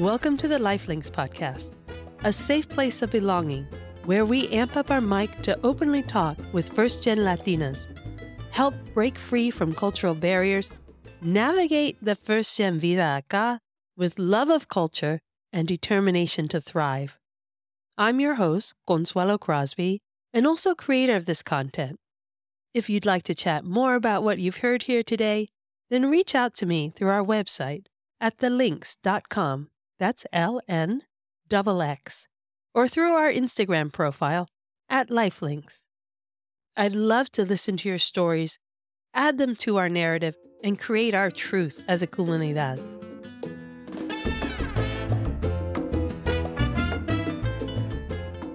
Welcome to the Lifelinks podcast, a safe place of belonging where we amp up our mic to openly talk with first gen Latinas, help break free from cultural barriers, navigate the first gen vida acá with love of culture and determination to thrive. I'm your host, Consuelo Crosby, and also creator of this content. If you'd like to chat more about what you've heard here today, then reach out to me through our website at thelinks.com. That's L N double X. Or through our Instagram profile at Lifelinks. I'd love to listen to your stories, add them to our narrative, and create our truth as a comunidad.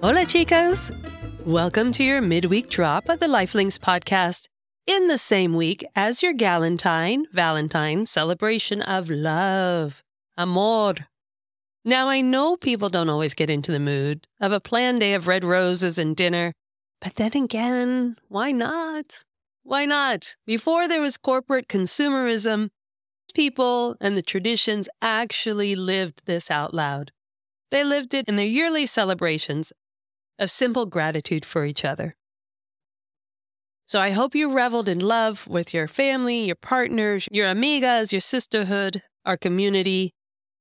Hola, chicas! Welcome to your midweek drop of the Lifelinks podcast in the same week as your Galentine, Valentine celebration of love, amor. Now, I know people don't always get into the mood of a planned day of red roses and dinner, but then again, why not? Why not? Before there was corporate consumerism, people and the traditions actually lived this out loud. They lived it in their yearly celebrations of simple gratitude for each other. So I hope you reveled in love with your family, your partners, your amigas, your sisterhood, our community.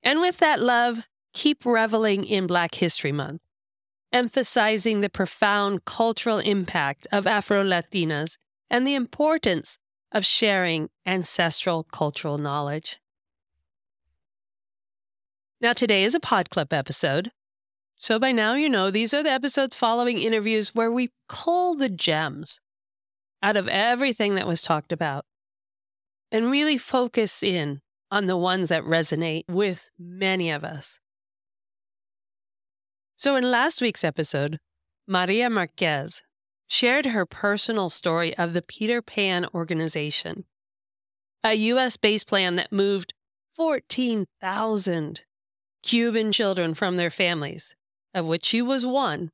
And with that love, keep reveling in Black History Month, emphasizing the profound cultural impact of Afro Latinas and the importance of sharing ancestral cultural knowledge. Now, today is a Pod Club episode. So by now, you know these are the episodes following interviews where we cull the gems out of everything that was talked about and really focus in on the ones that resonate with many of us. So, in last week's episode, Maria Marquez shared her personal story of the Peter Pan organization, a U.S. based plan that moved 14,000 Cuban children from their families, of which she was one,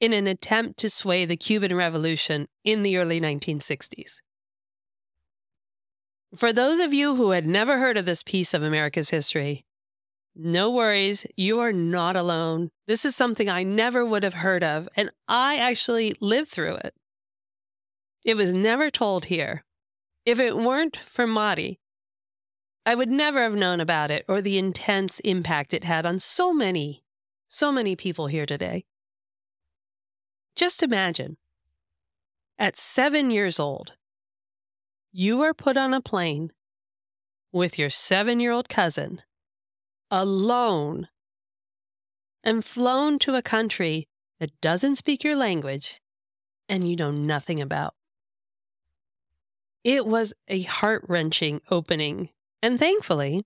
in an attempt to sway the Cuban Revolution in the early 1960s. For those of you who had never heard of this piece of America's history, no worries, you are not alone. This is something I never would have heard of, and I actually lived through it. It was never told here. If it weren't for Mari, I would never have known about it or the intense impact it had on so many, so many people here today. Just imagine at seven years old, you are put on a plane with your seven year old cousin alone and flown to a country that doesn't speak your language and you know nothing about. It was a heart wrenching opening. And thankfully,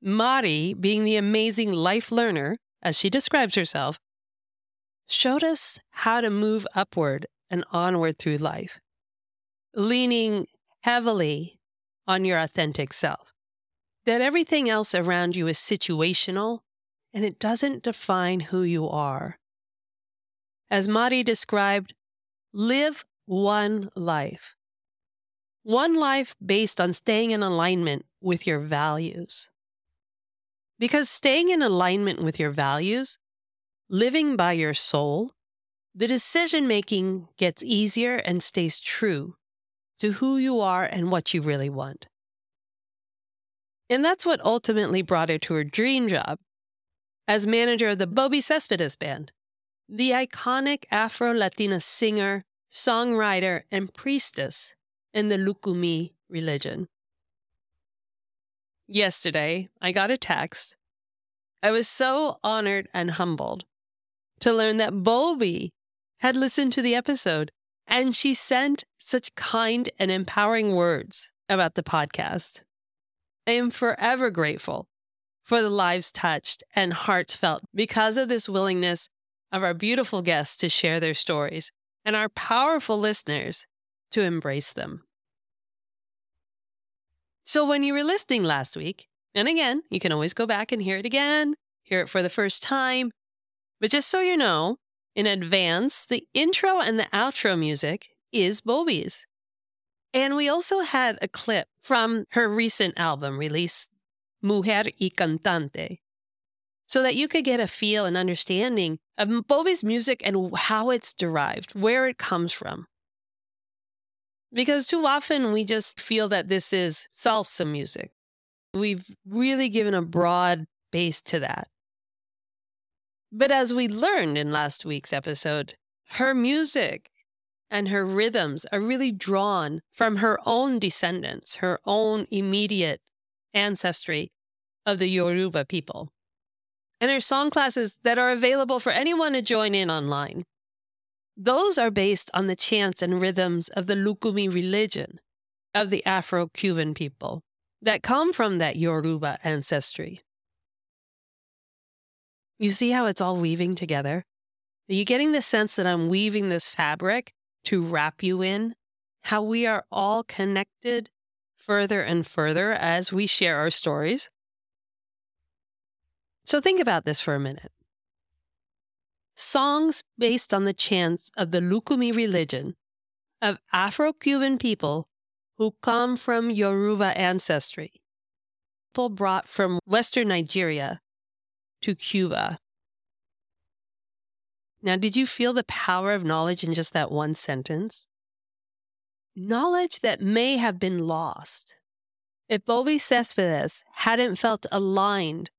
Mari, being the amazing life learner, as she describes herself, showed us how to move upward and onward through life, leaning heavily on your authentic self. That everything else around you is situational and it doesn't define who you are. As Mari described, live one life. One life based on staying in alignment with your values. Because staying in alignment with your values living by your soul, the decision making gets easier and stays true to who you are and what you really want. And that's what ultimately brought her to her dream job as manager of the Bobi Cespedes Band, the iconic Afro Latina singer, songwriter, and priestess in the Lucumí religion. Yesterday, I got a text. I was so honored and humbled to learn that Bobby had listened to the episode and she sent such kind and empowering words about the podcast. I am forever grateful for the lives touched and hearts felt because of this willingness of our beautiful guests to share their stories and our powerful listeners to embrace them. So, when you were listening last week, and again, you can always go back and hear it again, hear it for the first time, but just so you know, in advance, the intro and the outro music is Bobi's. And we also had a clip from her recent album release Mujer y Cantante, so that you could get a feel and understanding of Bobi's music and how it's derived, where it comes from. Because too often we just feel that this is salsa music. We've really given a broad base to that. But as we learned in last week's episode, her music and her rhythms are really drawn from her own descendants, her own immediate ancestry of the Yoruba people. And her song classes that are available for anyone to join in online. Those are based on the chants and rhythms of the Lukumi religion of the Afro Cuban people that come from that Yoruba ancestry. You see how it's all weaving together? Are you getting the sense that I'm weaving this fabric to wrap you in? How we are all connected further and further as we share our stories? So think about this for a minute. Songs based on the chants of the Lukumi religion of Afro Cuban people who come from Yoruba ancestry, people brought from Western Nigeria to Cuba now, did you feel the power of knowledge in just that one sentence? Knowledge that may have been lost if Bobi Cespedes hadn't felt aligned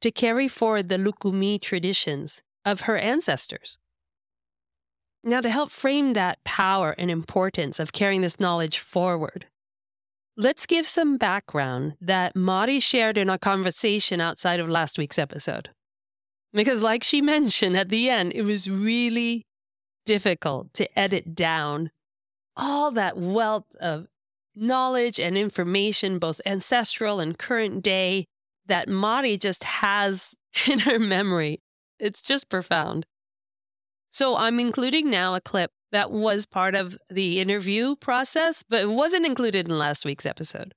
to carry forward the Lukumi traditions of her ancestors. Now, to help frame that power and importance of carrying this knowledge forward, let's give some background that Mari shared in our conversation outside of last week's episode. Because, like she mentioned at the end, it was really difficult to edit down all that wealth of knowledge and information, both ancestral and current day, that Mari just has in her memory. It's just profound. So, I'm including now a clip that was part of the interview process, but it wasn't included in last week's episode.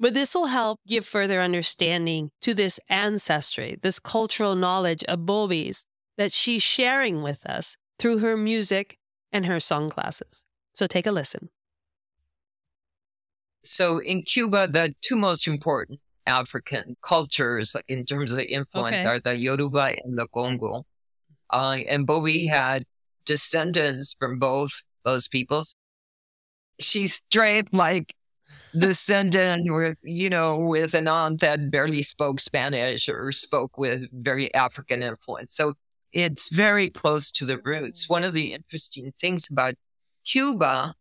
But this will help give further understanding to this ancestry, this cultural knowledge of Bobi's that she's sharing with us through her music and her song classes. So take a listen. So in Cuba, the two most important African cultures in terms of influence okay. are the Yoruba and the Congo. Uh, and Bobi had descendants from both those peoples. She's straight like descendant with, you know, with an aunt that barely spoke Spanish or spoke with very African influence. So it's very close to the roots. One of the interesting things about Cuba,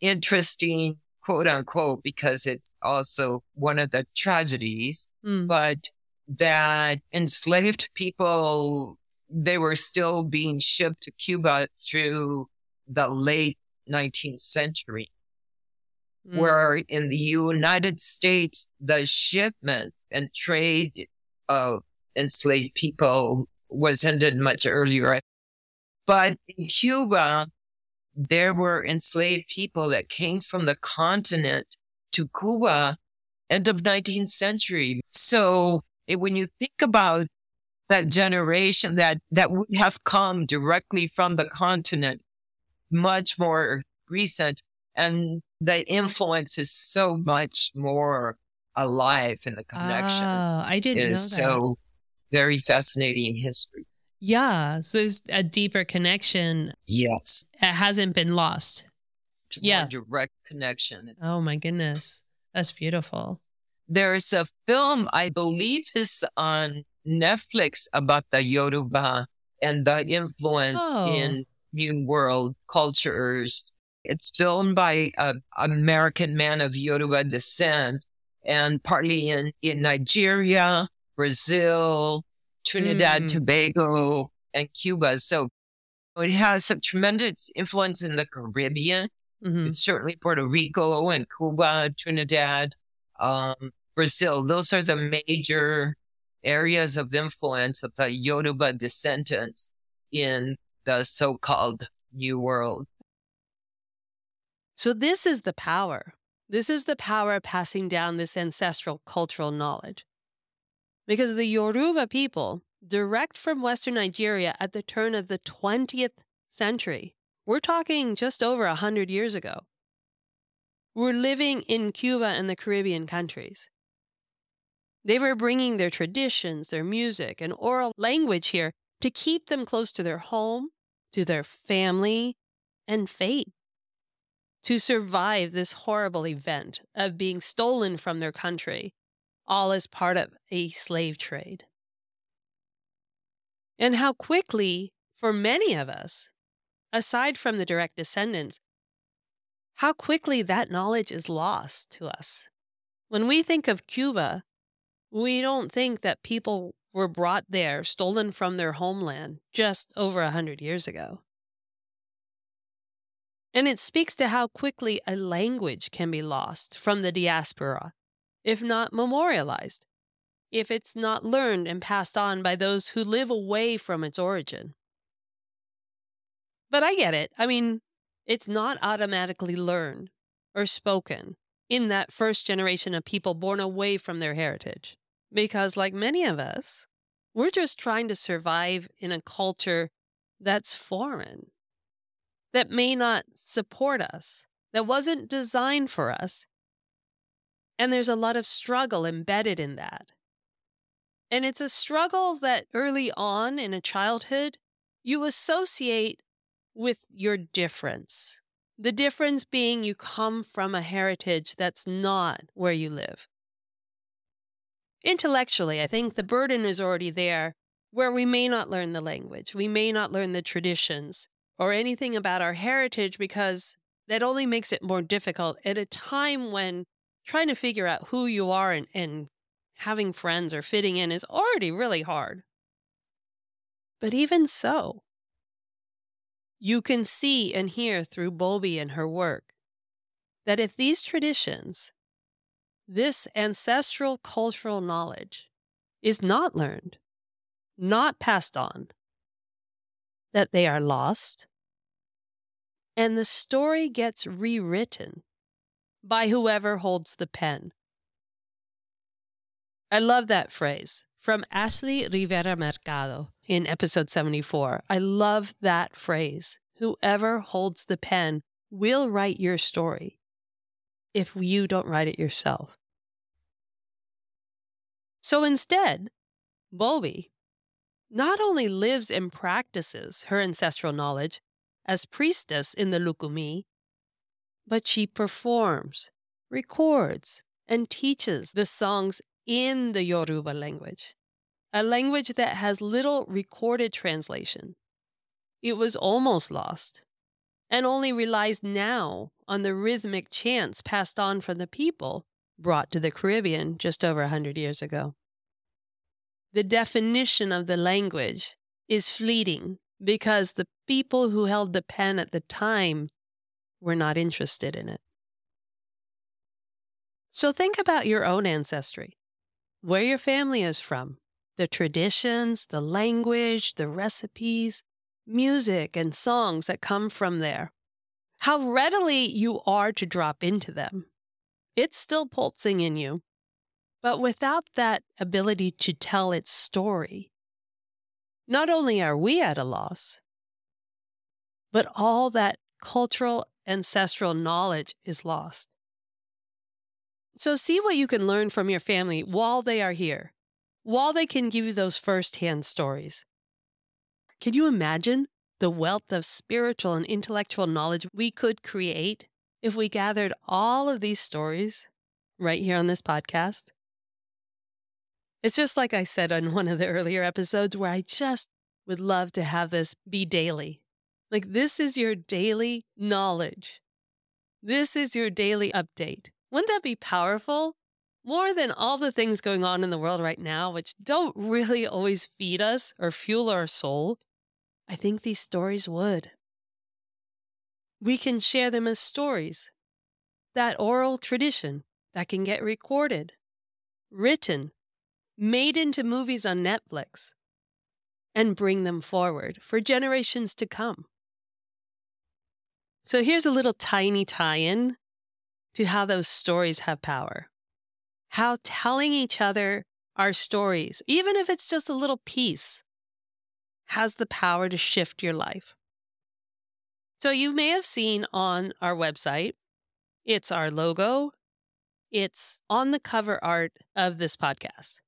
interesting, quote unquote, because it's also one of the tragedies, mm. but that enslaved people, they were still being shipped to Cuba through the late 19th century mm. where in the United States, the shipment and trade of enslaved people was ended much earlier. But in Cuba, there were enslaved people that came from the continent to Cuba end of 19th century. So when you think about that generation that, that would have come directly from the continent, much more recent, and the influence is so much more alive in the connection. Oh, I didn't know that. It is so very fascinating history. Yeah, so there's a deeper connection. Yes, it hasn't been lost. Yeah, direct connection. Oh my goodness, that's beautiful. There's a film I believe is on Netflix about the Yoruba and the influence oh. in New World cultures it's filmed by an American man of Yoruba descent and partly in, in Nigeria, Brazil, Trinidad, mm. Tobago, and Cuba. So it has a tremendous influence in the Caribbean. Mm-hmm. It's certainly Puerto Rico and Cuba, Trinidad, um, Brazil. Those are the major areas of influence of the Yoruba descendants in the so-called New World. So, this is the power. This is the power of passing down this ancestral cultural knowledge. Because the Yoruba people, direct from Western Nigeria at the turn of the 20th century, we're talking just over 100 years ago, were living in Cuba and the Caribbean countries. They were bringing their traditions, their music, and oral language here to keep them close to their home, to their family, and fate. To survive this horrible event of being stolen from their country, all as part of a slave trade. And how quickly, for many of us, aside from the direct descendants, how quickly that knowledge is lost to us. When we think of Cuba, we don't think that people were brought there, stolen from their homeland just over a hundred years ago. And it speaks to how quickly a language can be lost from the diaspora, if not memorialized, if it's not learned and passed on by those who live away from its origin. But I get it. I mean, it's not automatically learned or spoken in that first generation of people born away from their heritage. Because, like many of us, we're just trying to survive in a culture that's foreign, that may not support us, that wasn't designed for us. And there's a lot of struggle embedded in that. And it's a struggle that early on in a childhood, you associate with your difference. The difference being you come from a heritage that's not where you live. Intellectually, I think the burden is already there where we may not learn the language, we may not learn the traditions or anything about our heritage because that only makes it more difficult at a time when trying to figure out who you are and, and having friends or fitting in is already really hard. But even so, you can see and hear through Bobi and her work that if these traditions, this ancestral cultural knowledge, is not learned, not passed on, that they are lost, and the story gets rewritten by whoever holds the pen. I love that phrase from Ashley Rivera Mercado in episode 74. I love that phrase. Whoever holds the pen will write your story if you don't write it yourself. So instead, Bobi not only lives and practices her ancestral knowledge as priestess in the Lukumi, but she performs, records, and teaches the songs in the Yoruba language, a language that has little recorded translation. It was almost lost and only relies now on the rhythmic chants passed on from the people brought to the Caribbean just over a 100 years ago. The definition of the language is fleeting because the people who held the pen at the time were not interested in it. So think about your own ancestry where your family is from, the traditions, the language, the recipes, music, and songs that come from there. How readily you are to drop into them. It's still pulsing in you, but without that ability to tell its story, not only are we at a loss, but all that cultural ancestral knowledge is lost. So see what you can learn from your family while they are here, while they can give you those firsthand stories. Can you imagine the wealth of spiritual and intellectual knowledge we could create if we gathered all of these stories right here on this podcast? It's just like I said on one of the earlier episodes where I just would love to have this be daily. Like, this is your daily knowledge. This is your daily update. Wouldn't that be powerful? More than all the things going on in the world right now, which don't really always feed us or fuel our soul, I think these stories would. We can share them as stories, that oral tradition that can get recorded, written, made into movies on Netflix, and bring them forward for generations to come. So here's a little tiny tie in to how those stories have power. How telling each other our stories, even if it's just a little piece, has the power to shift your life. So you may have seen on our website, it's our logo, It's on the cover art of this podcast.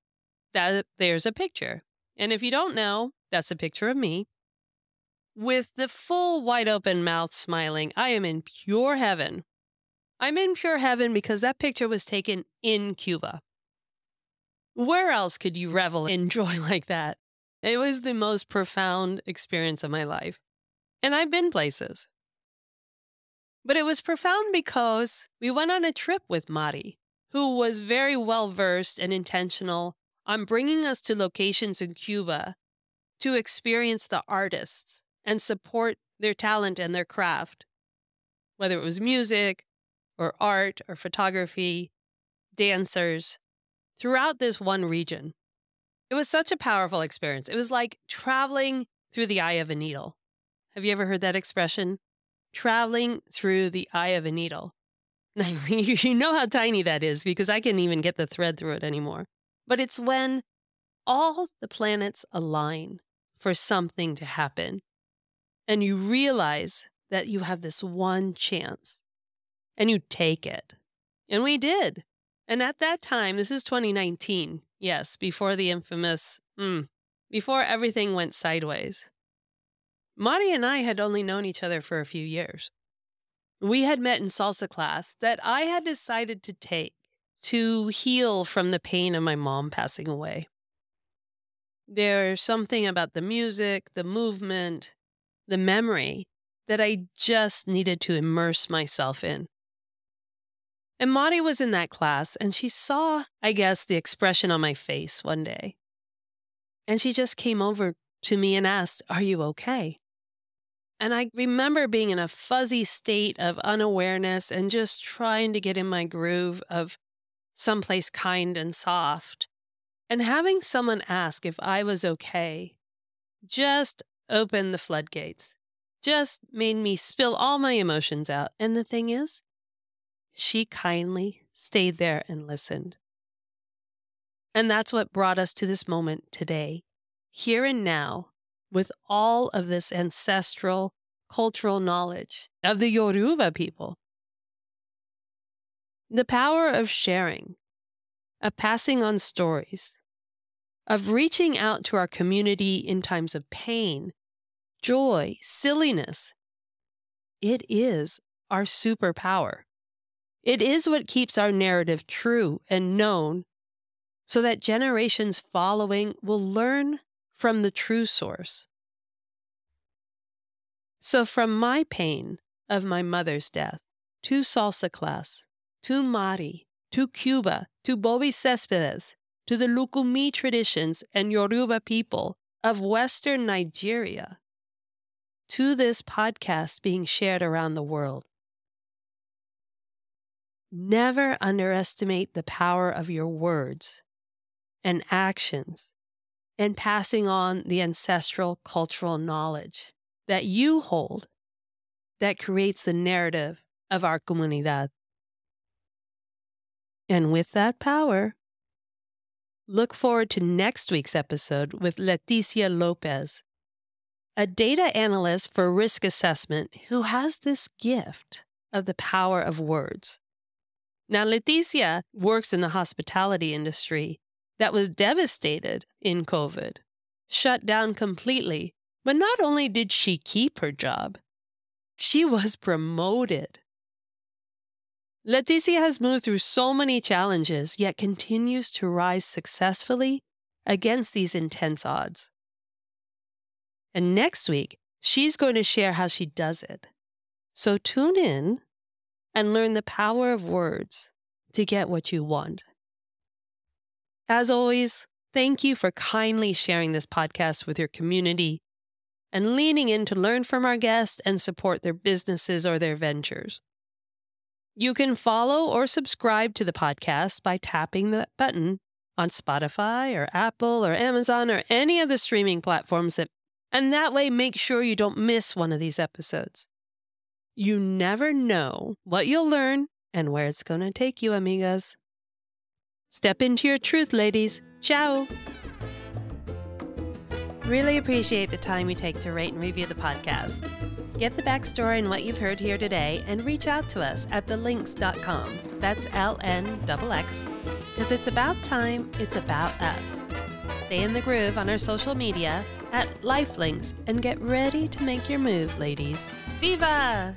That there's a picture. And if you don't know, that's a picture of me with the full wide open mouth smiling. I am in pure heaven. I'm in pure heaven because that picture was taken in Cuba. Where else could you revel in joy like that? It was the most profound experience of my life. And I've been places. But it was profound because we went on a trip with Mari, who was very well versed and intentional on bringing us to locations in Cuba to experience the artists and support their talent and their craft, whether it was music or art or photography, dancers, throughout this one region. It was such a powerful experience. It was like traveling through the eye of a needle. Have you ever heard that expression? Traveling through the eye of a needle. you know how tiny that is because I can't even get the thread through it anymore. But it's when all the planets align for something to happen and you realize that you have this one chance and you take it. And we did. And at that time, this is 2019, yes, before the infamous, mm, before everything went sideways. Mari and I had only known each other for a few years. We had met in salsa class that I had decided to take to heal from the pain of my mom passing away. There's something about the music, the movement, the memory that I just needed to immerse myself in. And Mari was in that class and she saw, I guess, the expression on my face one day. And she just came over to me and asked, Are you okay? And I remember being in a fuzzy state of unawareness and just trying to get in my groove of someplace kind and soft. And having someone ask if I was okay just opened the floodgates, just made me spill all my emotions out. And the thing is, she kindly stayed there and listened. And that's what brought us to this moment today, here and now, with all of this ancestral cultural knowledge of the Yoruba people. The power of sharing, of passing on stories, of reaching out to our community in times of pain, joy, silliness. It is our superpower. It is what keeps our narrative true and known so that generations following will learn from the true source. So, from my pain of my mother's death to salsa class, to Mari, to Cuba, to Bobi Cespedes, to the Lukumi traditions and Yoruba people of Western Nigeria, to this podcast being shared around the world. Never underestimate the power of your words and actions and passing on the ancestral cultural knowledge that you hold that creates the narrative of our comunidad. And with that power, look forward to next week's episode with Leticia Lopez, a data analyst for risk assessment who has this gift of the power of words. Now, Leticia works in the hospitality industry that was devastated in COVID, shut down completely. But not only did she keep her job, she was promoted. Leticia has moved through so many challenges, yet continues to rise successfully against these intense odds. And next week, she's going to share how she does it. So tune in and learn the power of words to get what you want. As always, thank you for kindly sharing this podcast with your community and leaning in to learn from our guests and support their businesses or their ventures. You can follow or subscribe to the podcast by tapping that button on Spotify or Apple or Amazon or any of the streaming platforms that and that way make sure you don't miss one of these episodes. You never know what you'll learn and where it's going to take you, amigas. Step into your truth, ladies. Ciao. Really appreciate the time you take to rate and review the podcast. Get the backstory and what you've heard here today and reach out to us at thelinks.com. That's L N X. Because it's about time, it's about us. Stay in the groove on our social media at Lifelinks and get ready to make your move, ladies. Viva!